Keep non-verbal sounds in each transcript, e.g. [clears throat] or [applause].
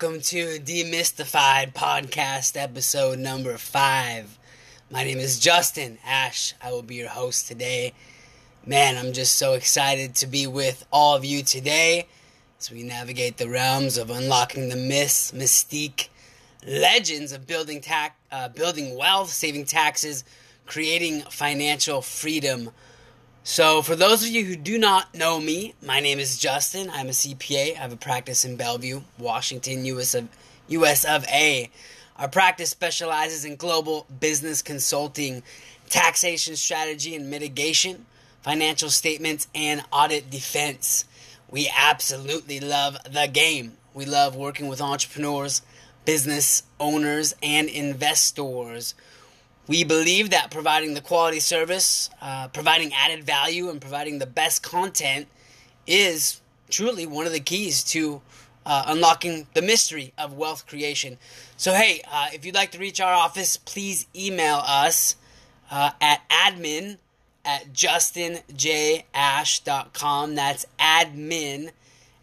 welcome to Demystified Podcast, episode number five. My name is Justin Ash. I will be your host today. Man, I'm just so excited to be with all of you today as we navigate the realms of unlocking the myths, mystique, legends of building tax, uh, building wealth, saving taxes, creating financial freedom. So, for those of you who do not know me, my name is Justin. I'm a CPA. I have a practice in Bellevue, Washington, US of, US of A. Our practice specializes in global business consulting, taxation strategy and mitigation, financial statements, and audit defense. We absolutely love the game. We love working with entrepreneurs, business owners, and investors. We believe that providing the quality service, uh, providing added value, and providing the best content is truly one of the keys to uh, unlocking the mystery of wealth creation. So, hey, uh, if you'd like to reach our office, please email us uh, at admin at justinjash.com. That's admin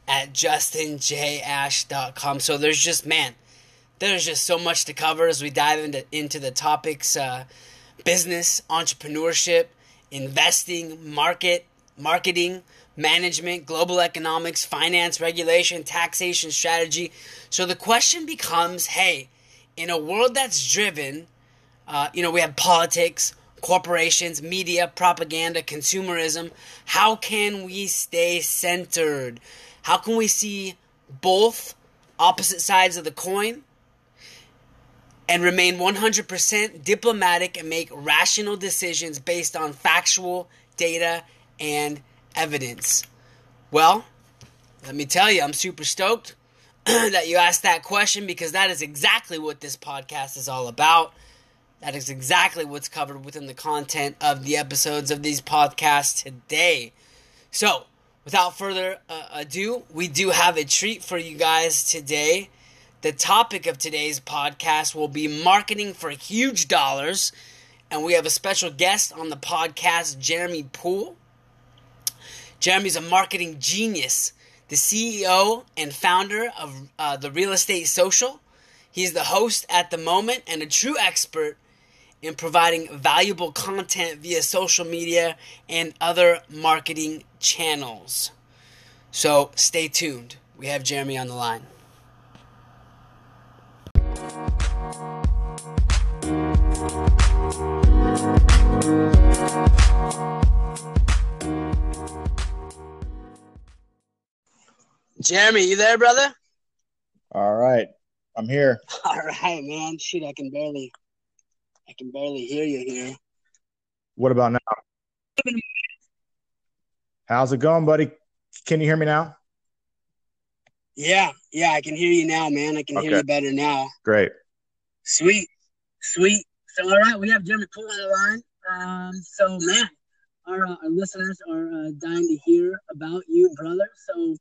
at justinjash.com. So, there's just, man, there's just so much to cover as we dive into into the topics uh, business, entrepreneurship, investing, market, marketing, management, global economics, finance, regulation, taxation, strategy. So the question becomes, hey, in a world that's driven, uh, you know, we have politics, corporations, media, propaganda, consumerism. How can we stay centered? How can we see both opposite sides of the coin and remain 100% diplomatic and make rational decisions based on factual data and evidence? Well, let me tell you, I'm super stoked [clears throat] that you asked that question because that is exactly what this podcast is all about. That is exactly what's covered within the content of the episodes of these podcasts today. So, without further uh, ado, we do have a treat for you guys today. The topic of today's podcast will be marketing for huge dollars, and we have a special guest on the podcast, Jeremy Poole. Jeremy's a marketing genius, the CEO and founder of uh, the Real Estate Social. He's the host at the moment and a true expert in providing valuable content via social media and other marketing channels. So stay tuned. We have Jeremy on the line. Jeremy, you there, brother? All right. I'm here. [laughs] All right, man. Shoot, I can barely I can barely hear you here. What about now? How's it going, buddy? Can you hear me now? Yeah, yeah, I can hear you now, man. I can okay. hear you better now. Great. Sweet. Sweet. So all right, we have Jeremy Poole on the line. Um, so man, our, uh, our listeners are uh, dying to hear about you, brother. So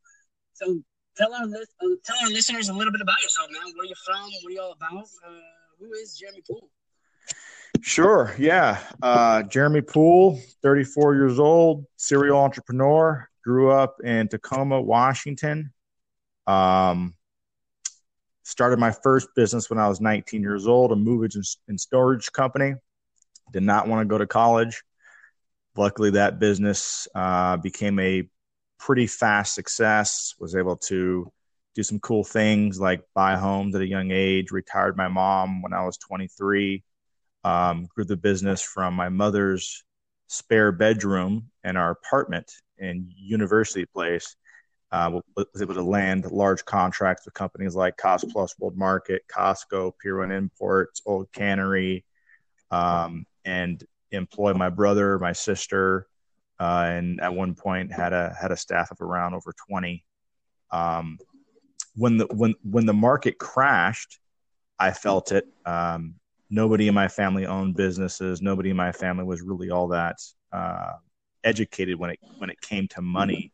so tell our list, uh, tell our listeners a little bit about yourself, man. Where you from? What are you all about? Uh, who is Jeremy Poole? Sure. Yeah. Uh, Jeremy Poole, 34 years old, serial entrepreneur. Grew up in Tacoma, Washington. Um, started my first business when I was 19 years old, a movage and storage company. Did not want to go to college. Luckily, that business uh, became a pretty fast success. Was able to do some cool things like buy homes at a young age. Retired my mom when I was 23. Um, grew the business from my mother's spare bedroom in our apartment in University Place. Uh, was able to land large contracts with companies like Cost Plus World Market, Costco, Pier One Imports, Old Cannery, um, and employ my brother, my sister, uh, and at one point had a had a staff of around over 20 um, when the when when the market crashed i felt it. Um, nobody in my family owned businesses. Nobody in my family was really all that uh, educated when it when it came to money.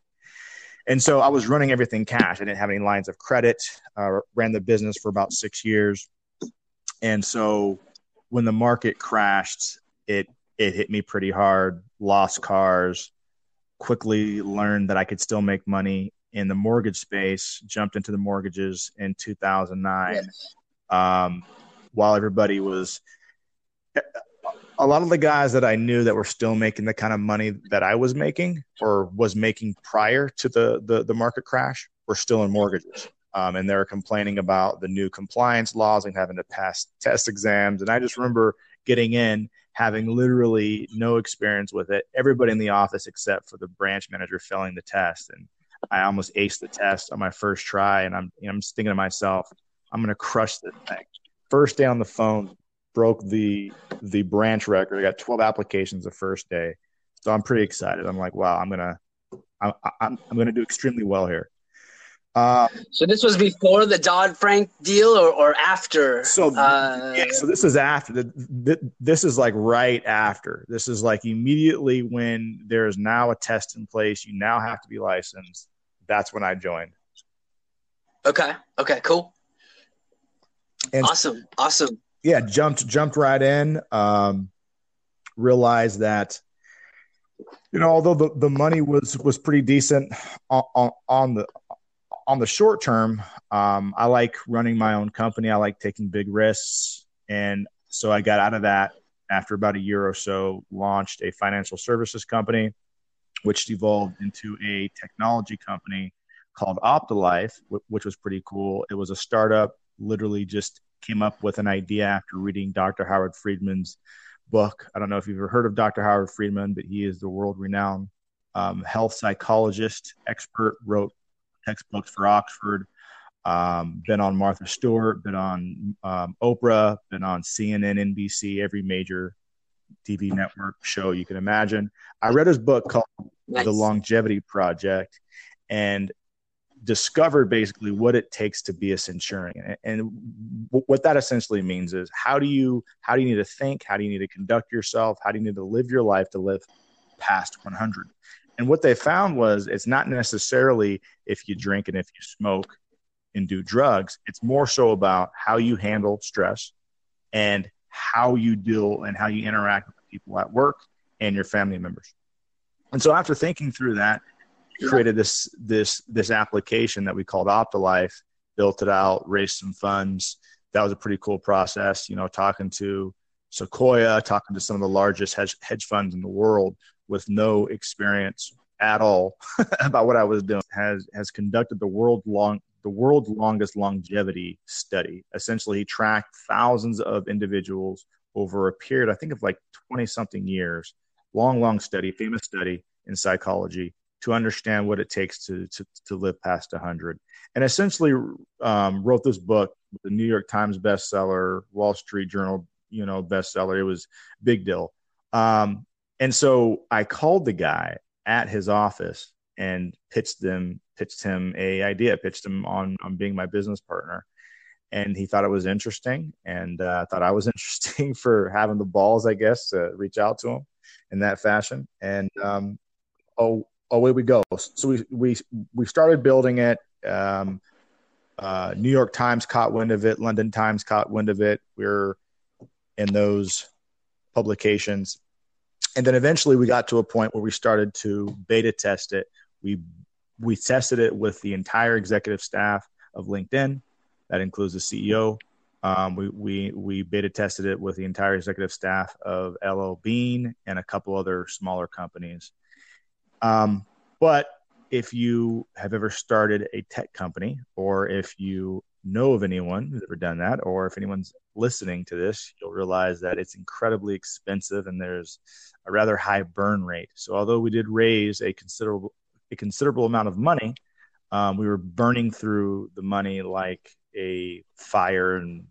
And so i was running everything cash. I didn't have any lines of credit uh, ran the business for about six years. And so when the market crashed it it hit me pretty hard. Lost cars, quickly learned that I could still make money in the mortgage space, jumped into the mortgages in 2009. Yes. Um, while everybody was, a lot of the guys that I knew that were still making the kind of money that I was making or was making prior to the the, the market crash were still in mortgages. Um, and they were complaining about the new compliance laws and having to pass test exams. And I just remember getting in, having literally no experience with it. Everybody in the office except for the branch manager failing the test, and I almost aced the test on my first try. And I'm, you know, I'm just thinking to myself, I'm going to crush this thing. First day on the phone, broke the the branch record. I got 12 applications the first day, so I'm pretty excited. I'm like, wow, I'm gonna I'm I'm, I'm gonna do extremely well here. Uh, so this was before the Dodd Frank deal, or, or after? So uh, yeah, so this is after. The, this is like right after. This is like immediately when there is now a test in place. You now have to be licensed. That's when I joined. Okay. Okay. Cool. And awesome. Awesome. Yeah, jumped jumped right in. Um, realized that you know although the, the money was was pretty decent on, on, on the on the short term, um, I like running my own company. I like taking big risks. And so I got out of that after about a year or so, launched a financial services company, which evolved into a technology company called Optilife, which was pretty cool. It was a startup, literally just came up with an idea after reading Dr. Howard Friedman's book. I don't know if you've ever heard of Dr. Howard Friedman, but he is the world renowned um, health psychologist expert, wrote textbooks for Oxford. Um, been on Martha Stewart, been on um, Oprah, been on CNN, NBC, every major TV network show you can imagine. I read his book called nice. The Longevity Project and discovered basically what it takes to be a centurion. And what that essentially means is how do you how do you need to think? How do you need to conduct yourself? How do you need to live your life to live past 100? And what they found was it's not necessarily if you drink and if you smoke and do drugs, it's more so about how you handle stress and how you deal and how you interact with people at work and your family members. And so after thinking through that, created this this this application that we called Optilife, built it out, raised some funds. That was a pretty cool process, you know, talking to Sequoia, talking to some of the largest hedge, hedge funds in the world with no experience at all [laughs] about what I was doing has has conducted the world long the world's longest longevity study. Essentially, he tracked thousands of individuals over a period, I think, of like 20 something years. Long, long study, famous study in psychology to understand what it takes to, to, to live past 100. And essentially um, wrote this book, the New York Times bestseller, Wall Street Journal, you know, bestseller. It was big deal. Um, and so I called the guy at his office and pitched them, pitched him a idea, pitched him on on being my business partner. And he thought it was interesting, and uh, thought I was [laughs] interesting for having the balls, I guess, to reach out to him in that fashion. And um, oh, away we go. So we we we started building it. Um, uh, New York Times caught wind of it. London Times caught wind of it. We we're in those publications and then eventually we got to a point where we started to beta test it. We we tested it with the entire executive staff of LinkedIn. That includes the CEO. Um, we, we we beta tested it with the entire executive staff of LL Bean and a couple other smaller companies. Um, but if you have ever started a tech company, or if you know of anyone who's ever done that, or if anyone's listening to this, you'll realize that it's incredibly expensive and there's a rather high burn rate. So although we did raise a considerable a considerable amount of money, um, we were burning through the money like a fire and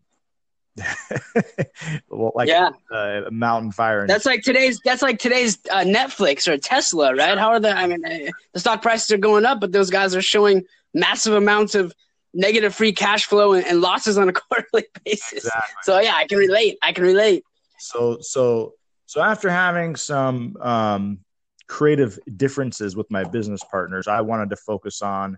[laughs] like yeah. a, a, mountain fire. That's like today's. That's like today's uh, Netflix or Tesla, right? How are the? I mean, uh, the stock prices are going up, but those guys are showing massive amounts of negative free cash flow and, and losses on a [laughs] quarterly basis. Exactly. So yeah, I can relate. I can relate. So so so after having some um, creative differences with my business partners, I wanted to focus on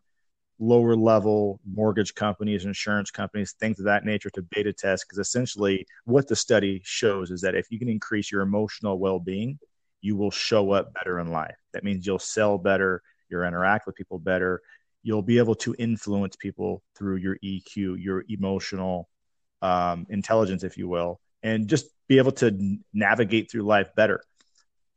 lower level mortgage companies, insurance companies, things of that nature to beta test. Because essentially, what the study shows is that if you can increase your emotional well being, you will show up better in life. That means you'll sell better, you'll interact with people better, you'll be able to influence people through your EQ, your emotional um, intelligence, if you will, and just be able to navigate through life better.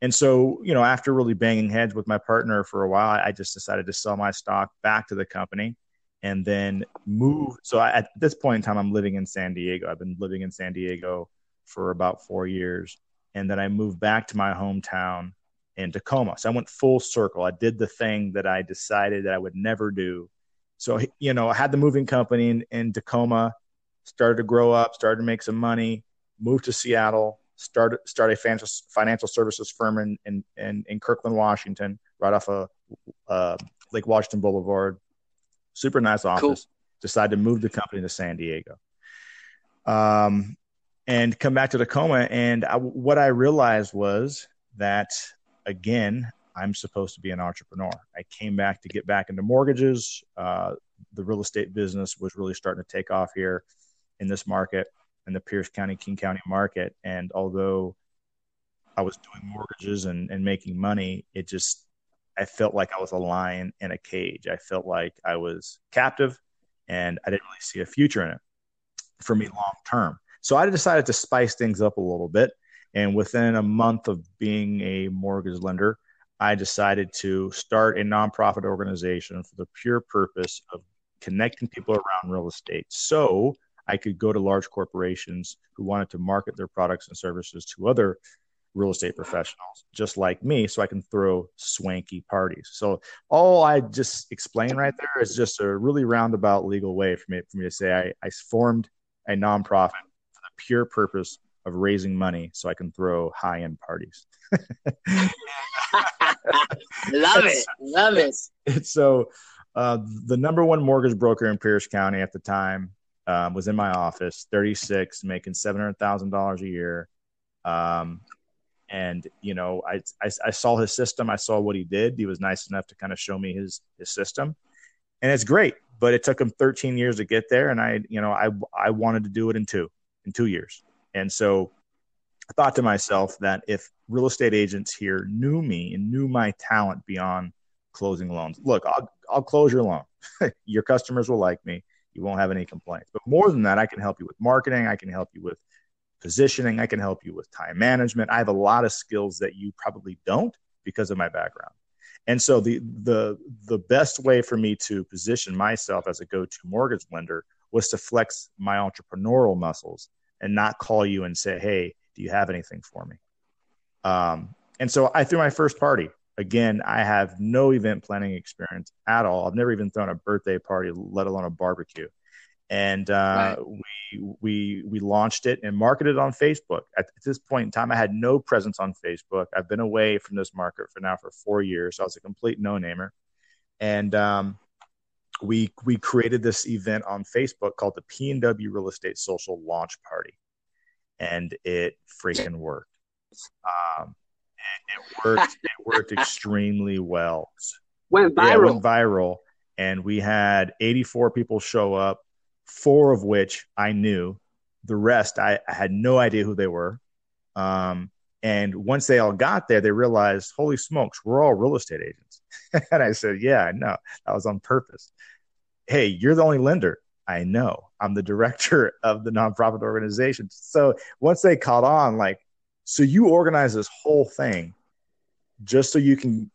And so, you know, after really banging heads with my partner for a while, I just decided to sell my stock back to the company and then move. So I, at this point in time, I'm living in San Diego. I've been living in San Diego for about four years. And then I moved back to my hometown in Tacoma. So I went full circle. I did the thing that I decided that I would never do. So, you know, I had the moving company in, in Tacoma, started to grow up, started to make some money, moved to Seattle, started start a financial financial services firm in in, in, in Kirkland, Washington, right off of uh, Lake Washington Boulevard. Super nice office. Cool. Decided to move the company to San Diego. Um, and come back to Tacoma. And I, what I realized was that again, I'm supposed to be an entrepreneur. I came back to get back into mortgages. Uh, the real estate business was really starting to take off here in this market, in the Pierce County, King County market. And although I was doing mortgages and, and making money, it just, I felt like I was a lion in a cage. I felt like I was captive and I didn't really see a future in it for me long term. So I decided to spice things up a little bit and within a month of being a mortgage lender, I decided to start a nonprofit organization for the pure purpose of connecting people around real estate. So I could go to large corporations who wanted to market their products and services to other real estate professionals just like me so I can throw swanky parties. So all I just explained right there is just a really roundabout legal way for me for me to say I, I formed a nonprofit for the pure purpose of raising money so I can throw high end parties. [laughs] love it. Love it. So, uh, the number one mortgage broker in Pierce County at the time um, was in my office, 36, making $700,000 a year. Um, and you know, I, I, I saw his system. I saw what he did. He was nice enough to kind of show me his his system, and it's great. But it took him 13 years to get there, and I, you know, I I wanted to do it in two in two years. And so I thought to myself that if real estate agents here knew me and knew my talent beyond closing loans, look, I'll, I'll close your loan. [laughs] your customers will like me. You won't have any complaints. But more than that, I can help you with marketing. I can help you with positioning. I can help you with time management. I have a lot of skills that you probably don't because of my background. And so the the the best way for me to position myself as a go-to mortgage lender was to flex my entrepreneurial muscles and not call you and say, Hey, do you have anything for me? Um, and so I threw my first party. Again, I have no event planning experience at all. I've never even thrown a birthday party, let alone a barbecue. And uh, right. we we we launched it and marketed on Facebook. At, at this point in time, I had no presence on Facebook. I've been away from this market for now for four years. So I was a complete no namer. And um, we we created this event on Facebook called the P&W Real Estate Social Launch Party, and it freaking worked. Um, it, it worked. it worked extremely well. Went viral. Yeah, went viral, and we had 84 people show up, four of which I knew. The rest, I, I had no idea who they were. Um, and once they all got there, they realized, holy smokes, we're all real estate agents. [laughs] and I said, yeah, I know. That was on purpose. Hey, you're the only lender. I know. I'm the director [laughs] of the nonprofit organization. So once they caught on, like, so you organize this whole thing just so you can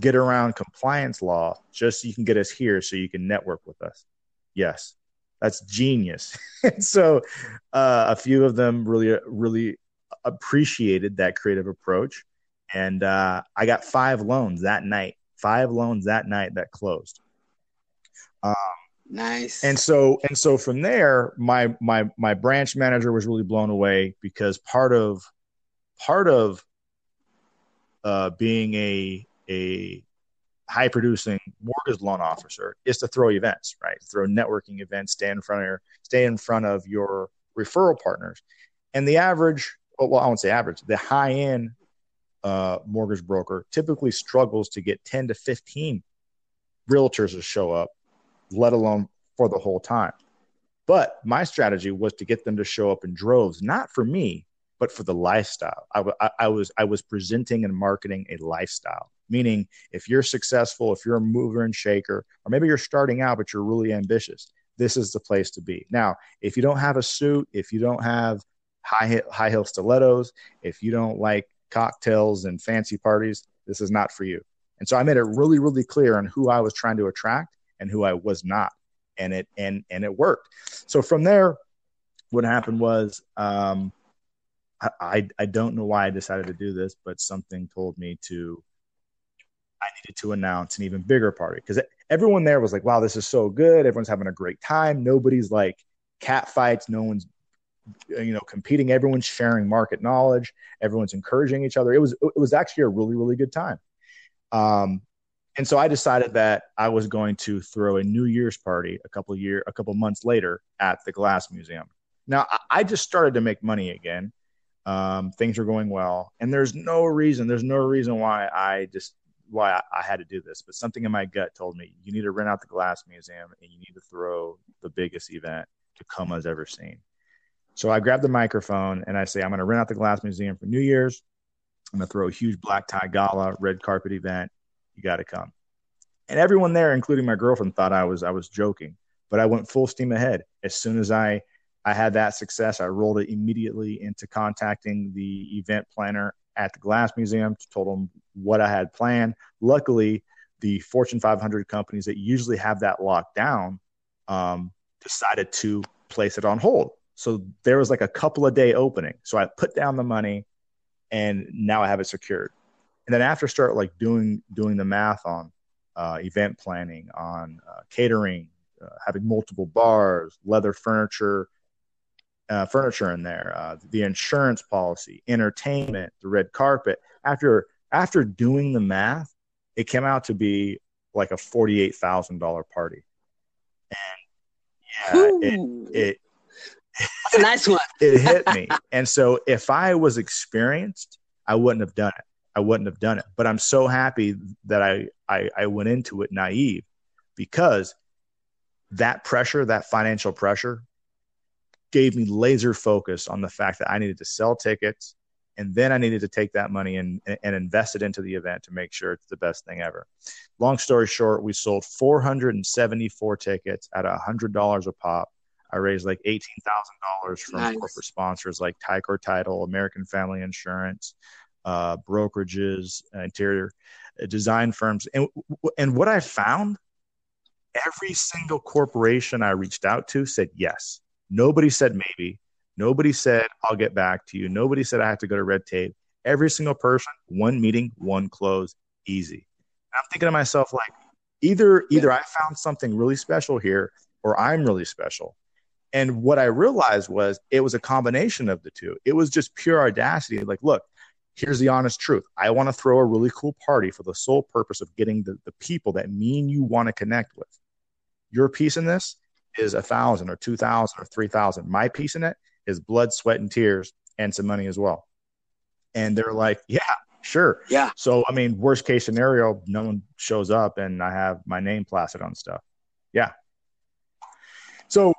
get around compliance law, just so you can get us here so you can network with us. Yes, that's genius. [laughs] so uh, a few of them really, really appreciated that creative approach. And uh, I got five loans that night, five loans that night that closed. Um, nice. And so and so from there, my my my branch manager was really blown away because part of part of uh, being a a high producing mortgage loan officer is to throw events, right? Throw networking events, stay in front of your stay in front of your referral partners. And the average well, I won't say average, the high end uh, mortgage broker typically struggles to get 10 to 15 realtors to show up, let alone for the whole time. But my strategy was to get them to show up in droves, not for me, but for the lifestyle. I, was I was presenting and marketing a lifestyle. Meaning, if you're successful, if you're a mover and shaker, or maybe you're starting out but you're really ambitious, this is the place to be. Now, if you don't have a suit, if you don't have high high heel stilettos, if you don't like cocktails and fancy parties, this is not for you. And so I made it really, really clear on who I was trying to attract and who I was not, and it and and it worked. So from there, what happened was um, I I don't know why I decided to do this, but something told me to I needed to announce an even bigger party because everyone there was like, "Wow, this is so good! Everyone's having a great time. Nobody's like cat fights. No one's you know competing. Everyone's sharing market knowledge. Everyone's encouraging each other. It was it was actually a really really good time. Um, and so I decided that I was going to throw a New Year's party a couple year a couple months later at the Glass Museum. Now I just started to make money again. Um, things are going well, and there's no reason there's no reason why I just why I, I, had to do this, but something in my gut told me you need to rent out the Glass Museum and you need to throw the biggest event Tacoma's ever seen. So I grab the microphone and I say, I'm going to rent out the Glass Museum for New Year's. I'm going to throw a huge black tie gala, red carpet event. You got to come. And everyone there, including my girlfriend, thought I was I was joking, but I went full steam ahead. As soon as I I had that success, I rolled it immediately into contacting the event planner at the Glass Museum, told them what I had planned. Luckily, the Fortune 500 companies that usually have that locked down um, decided to place it on hold. So there was like a couple of day opening. So I put down the money, and now I have it secured. And then after start like doing doing the math on uh, event planning, on uh, catering, uh, having multiple bars, leather furniture, uh, furniture in there, uh, the insurance policy, entertainment, the red carpet. After after doing the math, it came out to be like a forty eight thousand dollar party, and yeah, it, it A nice one. [laughs] it hit me, and so if I was experienced, I wouldn't have done it. I wouldn't have done it. But I'm so happy that I I, I went into it naive because that pressure, that financial pressure, gave me laser focus on the fact that I needed to sell tickets and then I needed to take that money and, and invest it into the event to make sure it's the best thing ever. Long story short, we sold 474 tickets at $100 a pop. I raised like $18,000 from nice. corporate sponsors like Ticor Title, American Family Insurance, uh, brokerages, interior uh, design firms. And, and what I found, every single corporation I reached out to said yes. Nobody said maybe. Nobody said, I'll get back to you. Nobody said I have to go to red tape. Every single person, one meeting, one close, easy. And I'm thinking to myself, like, either either I found something really special here or I'm really special. And what I mm-hmm. realized was it was a combination of the two. It was just pure audacity. Like, look, here's the honest truth. I want to throw a really cool party for the sole purpose of getting the, the people that me and you want to connect with. Your piece in this is a thousand or two thousand or three thousand. My piece in it is blood, sweat, and tears, and some money as well. And they're like, [laughs] yeah, sure. Yeah. So I mean, worst case scenario, no one shows up and I have my name plastered on stuff. Yeah. So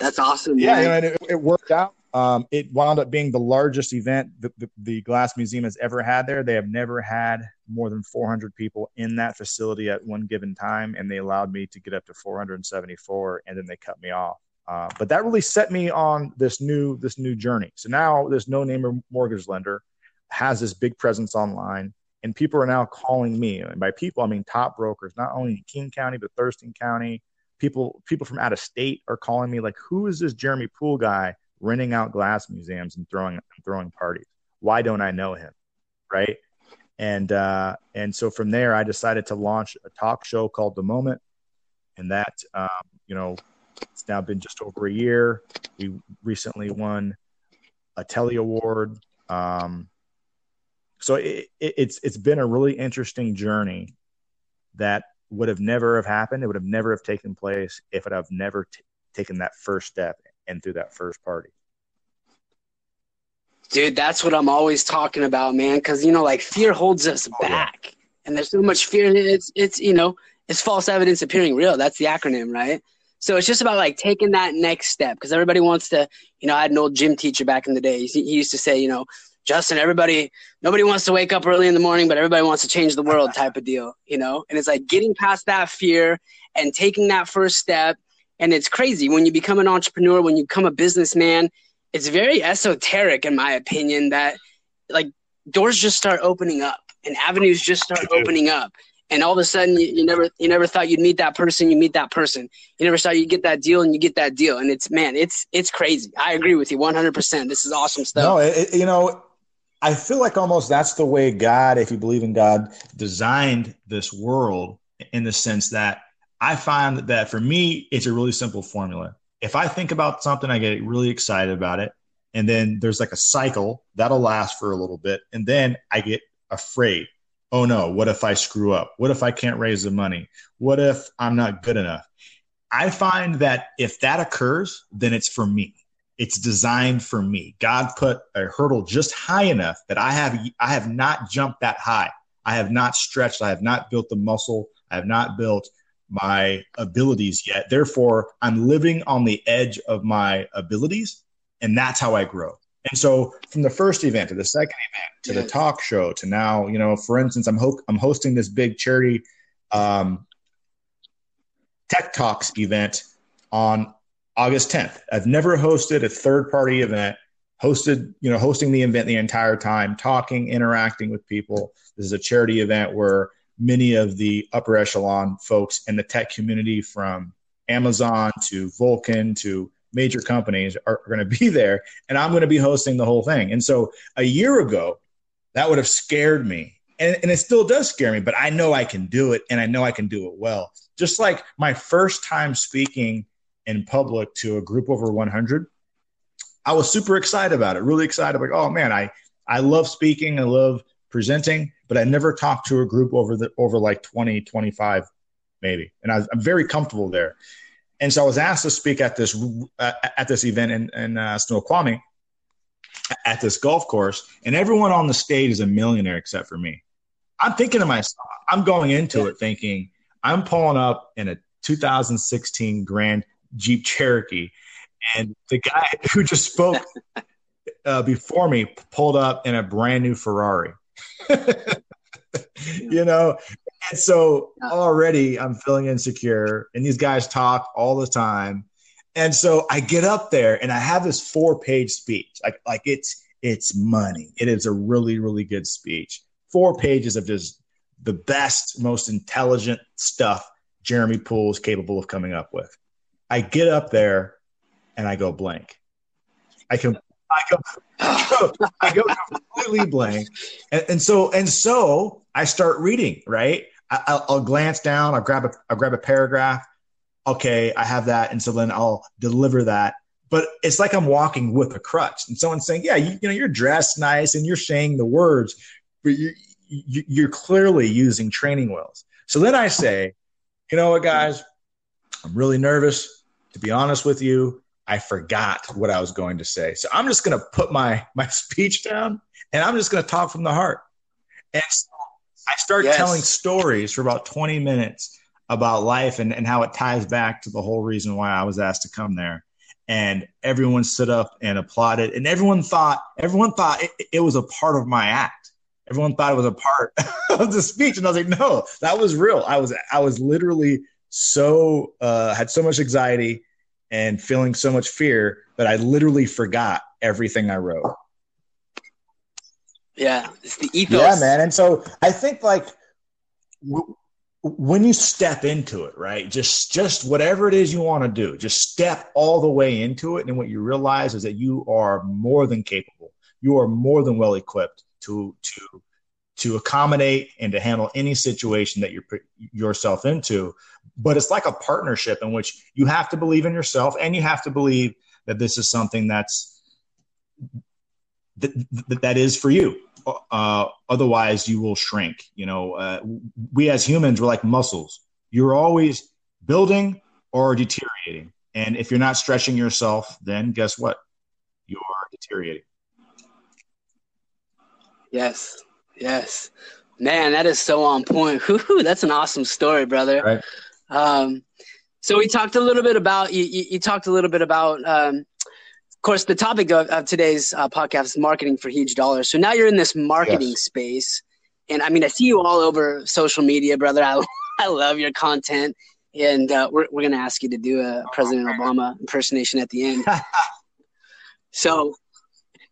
that's awesome. Yeah, and it, it worked out. Um, it wound up being the largest event the, the, the, Glass Museum has ever had there. They have never had more than 400 people in that facility at one given time, and they allowed me to get up to 474, and then they cut me off. Uh, but that really set me on this new this new journey. So now this no name mortgage lender has this big presence online, and people are now calling me. And by people, I mean top brokers, not only in King County but Thurston County. People people from out of state are calling me like, "Who is this Jeremy Poole guy renting out glass museums and throwing throwing parties. Why don't I know him? Right. And uh, and so from there, I decided to launch a talk show called The Moment, and that um, you know it's now been just over a year. We recently won a Telly Award. Um, so it, it, it's it's been a really interesting journey that would have never have happened. It would have never have taken place if it have never t- taken that first step and threw that first party. Dude, that's what I'm always talking about, man. Because you know, like fear holds us oh, back, yeah. and there's so much fear. It's it's you know, it's false evidence appearing real. That's the acronym, right? So it's just about like taking that next step because everybody wants to, you know, I had an old gym teacher back in the day. He used to say, you know, Justin, everybody, nobody wants to wake up early in the morning, but everybody wants to change the world type of deal, you know? And it's like getting past that fear and taking that first step. And it's crazy. When you become an entrepreneur, when you become a businessman, it's very esoteric, in my opinion, that like doors just start opening up and avenues just start opening up. And all of a sudden you, you, never you never thought you'd meet that person you meet that person. You never thought you'd get that deal and you get that deal. And it's man it's it's crazy. I agree with you 100% this is awesome stuff. No it, you know i feel like almost that's the way god if you believe in god designed this world in the sense that i find that for me it's a really simple formula if i think about something i get really excited about it and then there's like a cycle that'll last for a little bit and then i get afraid oh no, what if I screw up? What if I can't raise the money? What if I'm not good enough? I find that if that occurs, then it's for me. It's designed for me. God put a hurdle just high enough that I have I have not jumped that high. I have not stretched. I have not built the muscle. I have not built my abilities yet. Therefore, I'm living on the edge of my abilities, and that's how I grow. And so from the first event to the second event to the talk show to now, you know, for instance, I'm ho- I'm hosting this big charity um, Tech Talks event on August 10th. I've never hosted a third party event, hosted, you know, hosting the event the entire time, talking, interacting with people. This is a charity event where many of the upper echelon folks in the tech community from Amazon to Vulcan to major companies are, going to be there and I'm going to be hosting the whole thing. And so a year ago, that would have scared me. And, and it still does scare me, but I know I can do it and I know I can do it well. Just like my first time speaking in public to a group over 100, I was super excited about it, really excited. Like, oh man, I, I love speaking. I love presenting, but I never talked to a group over the, over like 20, 25 maybe. And I, I'm very comfortable there. And so I was asked to speak at this uh, at this event in, in uh, Snoqualmie at this golf course, and everyone on the stage is a millionaire except for me. I'm thinking to myself, I'm going into it thinking I'm pulling up in a 2016 Grand Jeep Cherokee, and the guy [laughs] who just spoke uh, before me pulled up in a brand new Ferrari. [laughs] you know, and so already I'm feeling insecure, and these guys talk all the time. And so I get up there and I have this four page speech. Like, like it's it's money. It is a really, really good speech. Four pages of just the best, most intelligent stuff Jeremy Poole is capable of coming up with. I get up there and I go blank. I can I go, [laughs] I go, completely blank. And, and, so, and so I start reading, right? I, will glance down, I'll grab a, I'll grab a paragraph. Okay, I have that. And so then I'll deliver that. But it's like I'm walking with a crutch and someone's saying, yeah, you, you know, you're dressed nice and you're saying the words, but you, you, you're clearly using training wheels. So then I say, you know what, guys, I'm really nervous. To be honest with you, I forgot what I was going to say. So I'm just going to put my my speech down and I'm just going to talk from the heart. And so I start yes. telling stories for about 20 minutes about life and, and how it ties back to the whole reason why I was asked to come there. And everyone stood up and applauded, and everyone thought everyone thought it, it was a part of my act. Everyone thought it was a part [laughs] of the speech, and I was like, "No, that was real. I was I was literally so uh, had so much anxiety and feeling so much fear that I literally forgot everything I wrote. Yeah, it's the ethos. Yeah, man. And so I think like w- when you step into it, right? Just just whatever it is you want to do, just step all the way into it, and what you realize is that you are more than capable. You are more than well equipped to to to accommodate and to handle any situation that you put yourself into. But it's like a partnership in which you have to believe in yourself and you have to believe that this is something that's that, that is for you. Uh, otherwise, you will shrink. You know, uh, we as humans, we're like muscles. You're always building or deteriorating. And if you're not stretching yourself, then guess what? You're deteriorating. Yes. Yes. Man, that is so on point. [laughs] That's an awesome story, brother. Right. Um, So we talked a little bit about you. You, you talked a little bit about, um, of course, the topic of, of today's uh, podcast is marketing for huge dollars. So now you're in this marketing yes. space, and I mean, I see you all over social media, brother. I [laughs] I love your content, and uh, we're we're gonna ask you to do a President Obama impersonation at the end. [laughs] so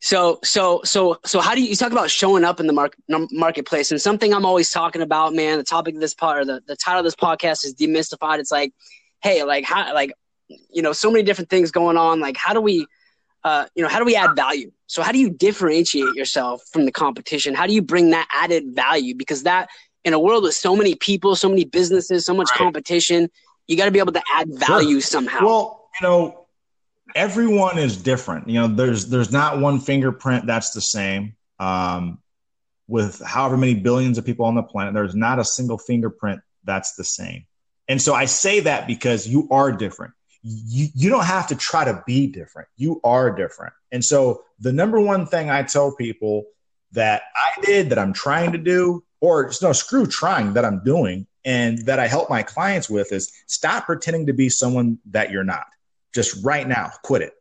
so, so, so, so, how do you, you talk about showing up in the market marketplace? And something I'm always talking about, man. The topic of this part, or the, the title of this podcast is demystified. It's like, hey, like how, like, you know, so many different things going on. Like, how do we, uh, you know, how do we add value? So, how do you differentiate yourself from the competition? How do you bring that added value? Because that, in a world with so many people, so many businesses, so much right. competition, you got to be able to add value sure. somehow. Well, you know, everyone is different. You know, there's there's not one fingerprint that's the same. Um, with however many billions of people on the planet, there's not a single fingerprint that's the same. And so I say that because you are different. You, you don't have to try to be different. You are different. And so the number one thing I tell people that I did that I'm trying to do, or no, screw trying that I'm doing, and that I help my clients with is stop pretending to be someone that you're not just right now, quit it.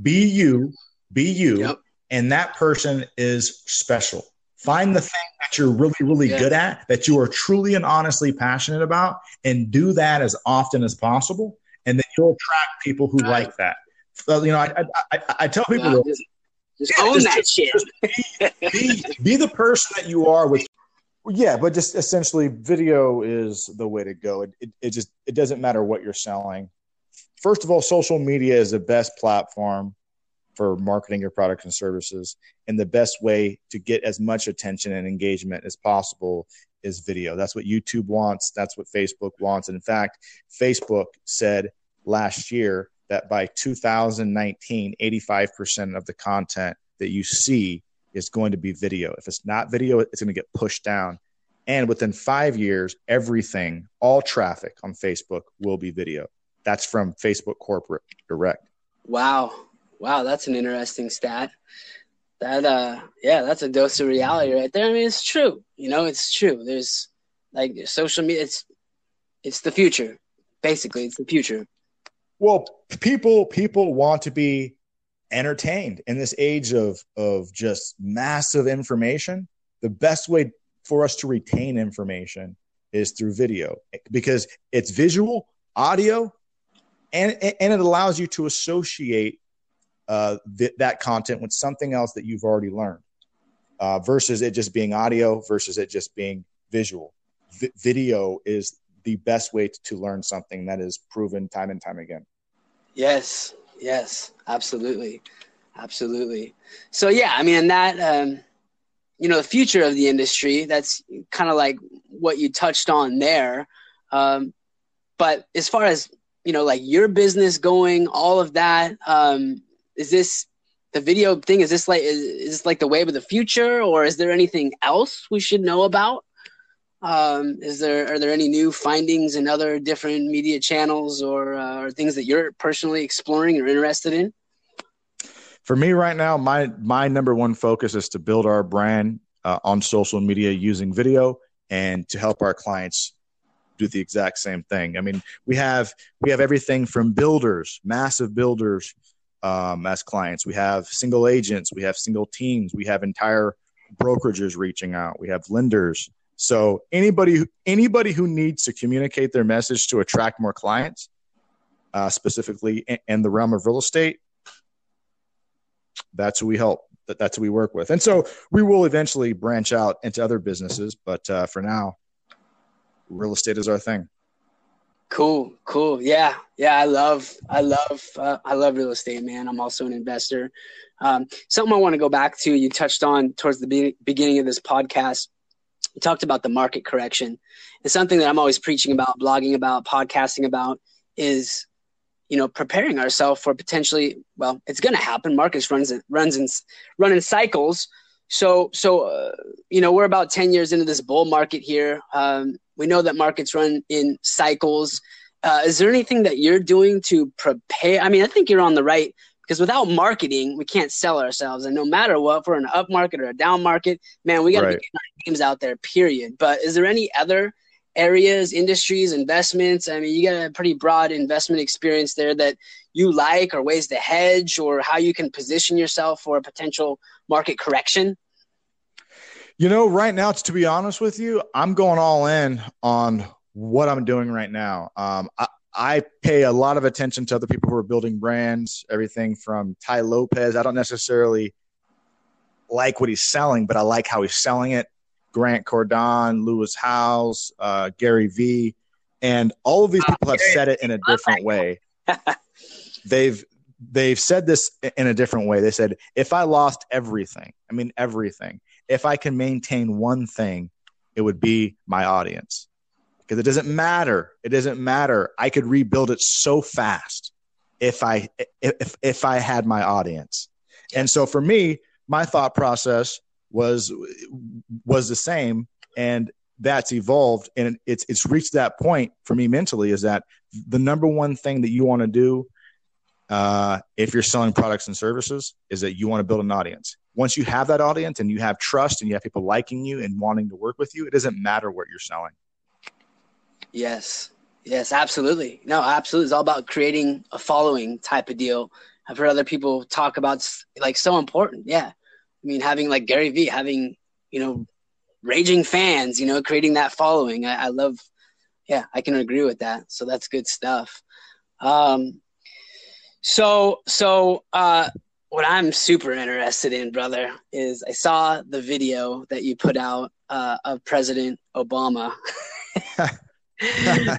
Be you, be you, yep. and that person is special. Find the thing that you're really, really yeah. good at, that you are truly and honestly passionate about, and do that as often as possible. And then you'll attract people who right. like that. So, you know, I, I, I, I tell people, yeah, just, just yeah, own just, that shit. Be, be, be the person that you are with yeah but just essentially video is the way to go it, it, it, just it doesn't matter what you're selling first of all, social media is the best platform for marketing your products and services. And the best way to get as much attention and engagement as possible is video. That's what YouTube wants. That's what Facebook wants. And in fact, Facebook said last year that by 2019, 85% of the content that you see is going to be video. If it's not video, it's going to get pushed down. And within five years, everything, all traffic on Facebook will be video. That's from Facebook Corporate Direct. Wow. Wow, that's an interesting stat. That uh yeah, that's a dose of reality right there. I mean, it's true. You know, it's true. There's like social media it's it's the future. Basically, it's the future. Well, people people want to be entertained in this age of of just massive information. The best way for us to retain information is through video because it's visual, audio, and and it allows you to associate uh, th- that content with something else that you've already learned, uh, versus it just being audio versus it just being visual. V- video is the best way to learn something that is proven time and time again. Yes, yes, absolutely, absolutely. So yeah, I mean that. Um, you know, the future of the industry. That's kind of like what you touched on there. Um, but as far as you know, like your business going, all of that. Um, is this the video thing? Is this like is, is this like the wave of the future, or is there anything else we should know about? Um, is there are there any new findings in other different media channels or uh, or things that you're personally exploring or interested in? For me, right now, my my number one focus is to build our brand uh, on social media using video and to help our clients do the exact same thing. I mean, we have we have everything from builders, massive builders um, as clients. We have single agents, we have single teams, we have entire brokerages reaching out, we have lenders. So anybody anybody who needs to communicate their message to attract more clients, uh, specifically in, in the realm of real estate, that's who we help. That, that's who we work with. And so we will eventually branch out into other businesses, but uh, for now, real estate is our thing. Cool, cool. Yeah, yeah. I love, I love, uh, I love real estate, man. I'm also an investor. Um, something I want to go back to. You touched on towards the be- beginning of this podcast. You talked about the market correction. It's something that I'm always preaching about, blogging about, podcasting about. Is you know preparing ourselves for potentially. Well, it's going to happen. Markets runs runs in run in cycles. So, so uh, you know, we're about ten years into this bull market here. Um, we know that markets run in cycles. Uh, is there anything that you're doing to prepare? I mean, I think you're on the right because without marketing, we can't sell ourselves. And no matter what, if we're in an up market or a down market, man, we got to right. get our games out there, period. But is there any other areas, industries, investments? I mean, you got a pretty broad investment experience there that you like, or ways to hedge, or how you can position yourself for a potential market correction. You know, right now, to be honest with you, I'm going all in on what I'm doing right now. Um, I, I pay a lot of attention to other people who are building brands, everything from Tai Lopez. I don't necessarily like what he's selling, but I like how he's selling it. Grant Cardone, Lewis Howes, uh, Gary Vee, and all of these people have said it in a different way. [laughs] they've they've said this in a different way. They said, if I lost everything, I mean everything, if I can maintain one thing, it would be my audience. Because it doesn't matter. It doesn't matter. I could rebuild it so fast if I if if I had my audience. And so for me, my thought process was was the same and that's evolved and it's it's reached that point for me mentally is that the number one thing that you want to do uh, if you're selling products and services is that you want to build an audience once you have that audience and you have trust and you have people liking you and wanting to work with you it doesn't matter what you're selling. Yes. Yes absolutely. No absolutely. It's all about creating a following type of deal. I've heard other people talk about like so important. Yeah. I mean, having like Gary Vee, having, you know, raging fans, you know, creating that following. I, I love, yeah, I can agree with that. So that's good stuff. Um, so, so, uh, what I'm super interested in, brother, is I saw the video that you put out uh, of President Obama. [laughs] that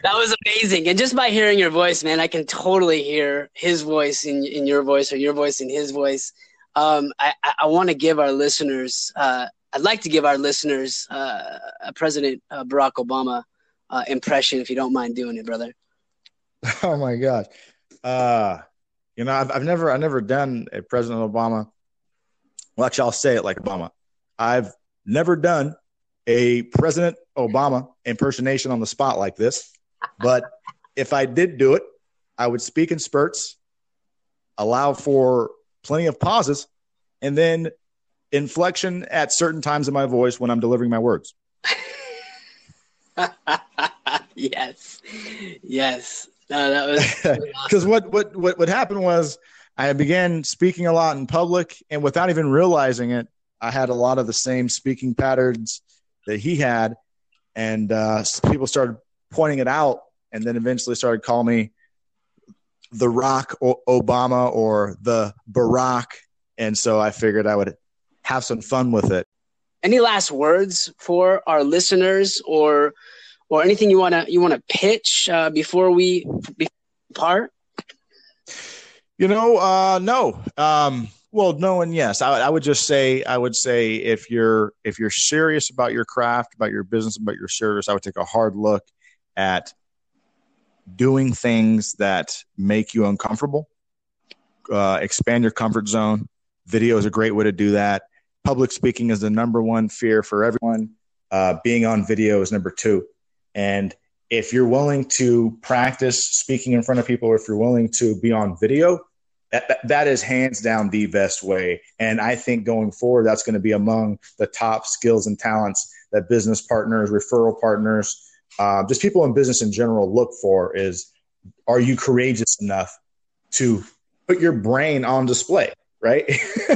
was amazing. And just by hearing your voice, man, I can totally hear his voice in, in your voice or your voice in his voice um, I, I want to give our listeners, uh, I'd like to give our listeners uh, a President uh, Barack Obama uh, impression, if you don't mind doing it, brother. [laughs] Oh my gosh, uh, you know, I've, I've never, I've never done a President Obama. Well, actually, I'll say it like Obama. I've never done a President Obama impersonation on the spot like this, but if I did do it, I would speak in spurts, allow for plenty of pauses, and then inflection at certain times in my voice when I'm delivering my words. [laughs] yes, yes. No, that was [laughs] because awesome. what what what what happened was I began speaking a lot in public, and without even realizing it, I had a lot of the same speaking patterns that he had, and uh, people started pointing it out, and then eventually started calling me the Rock Obama or the Barack, and so I figured I would have some fun with it. Any last words for our listeners, or or anything you wanna you wanna pitch uh, before we part? You know, uh, no. Um, well, no, and yes. I, I would just say I would say if you're if you're serious about your craft, about your business, about your service, I would take a hard look at doing things that make you uncomfortable. Uh, expand your comfort zone. Video is a great way to do that. Public speaking is the number one fear for everyone. Uh, being on video is number two. And if you're willing to practice speaking in front of people, or if you're willing to be on video, that, that is hands down the best way. And I think going forward, that's going to be among the top skills and talents that business partners, referral partners, uh, just people in business in general look for is are you courageous enough to put your brain on display right [laughs]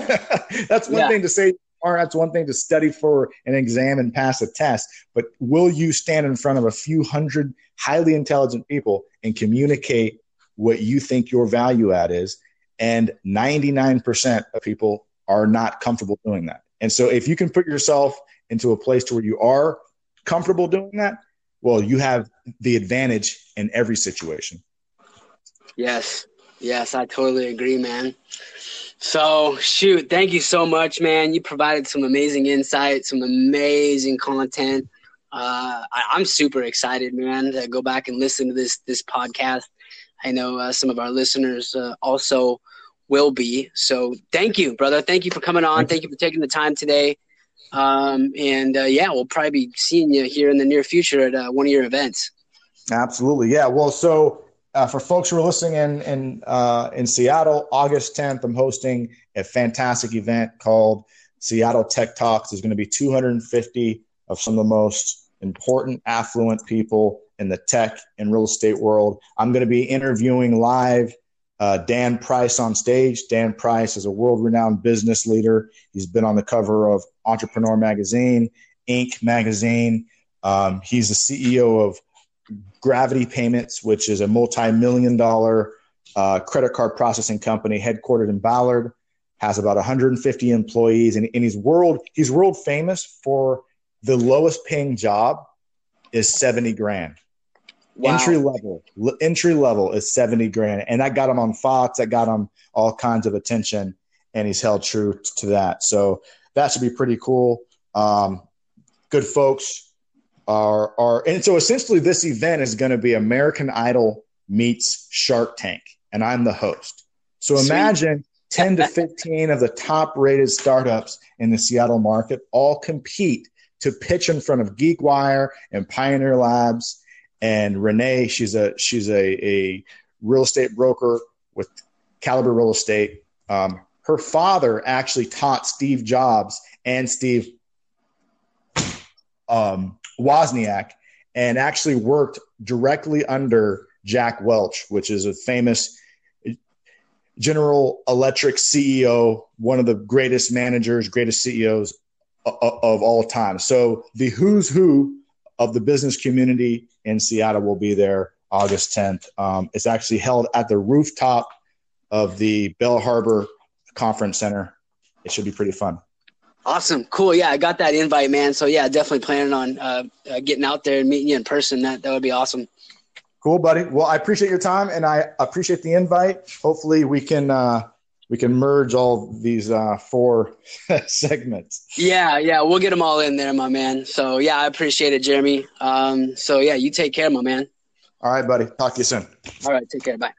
that's one yeah. thing to say or that's one thing to study for an exam and pass a test but will you stand in front of a few hundred highly intelligent people and communicate what you think your value add is and 99% of people are not comfortable doing that and so if you can put yourself into a place to where you are comfortable doing that well, you have the advantage in every situation. Yes. Yes, I totally agree, man. So, shoot, thank you so much, man. You provided some amazing insight, some amazing content. Uh, I, am super excited, man, to go back and listen to this this podcast. I know uh, some of our listeners uh, also will be. So, thank you, brother. Thank you for coming on. Thank you for taking the time today. Um, and uh, yeah, we'll probably be seeing you here in the near future at uh, one of your events. Absolutely, yeah. Well, so uh, for folks who are listening in in uh, in Seattle, August 10th, I'm hosting a fantastic event called Seattle Tech Talks. There's going to be 250 of some of the most important, affluent people in the tech and real estate world. I'm going to be interviewing live uh, Dan Price on stage. Dan Price is a world renowned business leader. He's been on the cover of Entrepreneur Magazine, Inc. Magazine. Um, he's the CEO of Gravity Payments, which is a multi million dollar uh, credit card processing company headquartered in Ballard. Has about 150 employees, and, and he's world he's world famous for the lowest paying job is 70 grand. Wow. Entry level, entry level is 70 grand. And that got him on Fox. That got him all kinds of attention. And he's held true to that. So that should be pretty cool. Um, good folks are, are, and so essentially this event is going to be American Idol meets Shark Tank. And I'm the host. So imagine 10 to 15 of the top rated startups in the Seattle market all compete to pitch in front of GeekWire and Pioneer Labs and Renee, she's a she's a, a real estate broker with Caliber Real Estate. Um, her father actually taught Steve Jobs and Steve um, Wozniak, and actually worked directly under Jack Welch, which is a famous General Electric CEO, one of the greatest managers, greatest CEOs of, all time. So the who's who of the business community in Seattle will be there August 10th. Um, it's actually held at the rooftop of the Bell Harbor Conference Center. It should be pretty fun. Awesome, cool. Yeah, I got that invite, man. So yeah, definitely planning on uh, uh, getting out there and meeting you in person. That that would be awesome. Cool, buddy. Well, I appreciate your time and I appreciate the invite. Hopefully, we can uh, we can merge all these uh, four [laughs] segments. Yeah, yeah, we'll get them all in there, my man. So yeah, I appreciate it, Jeremy. Um, so yeah, you take care, my man. All right, buddy. Talk to you soon. All right, take care. Bye.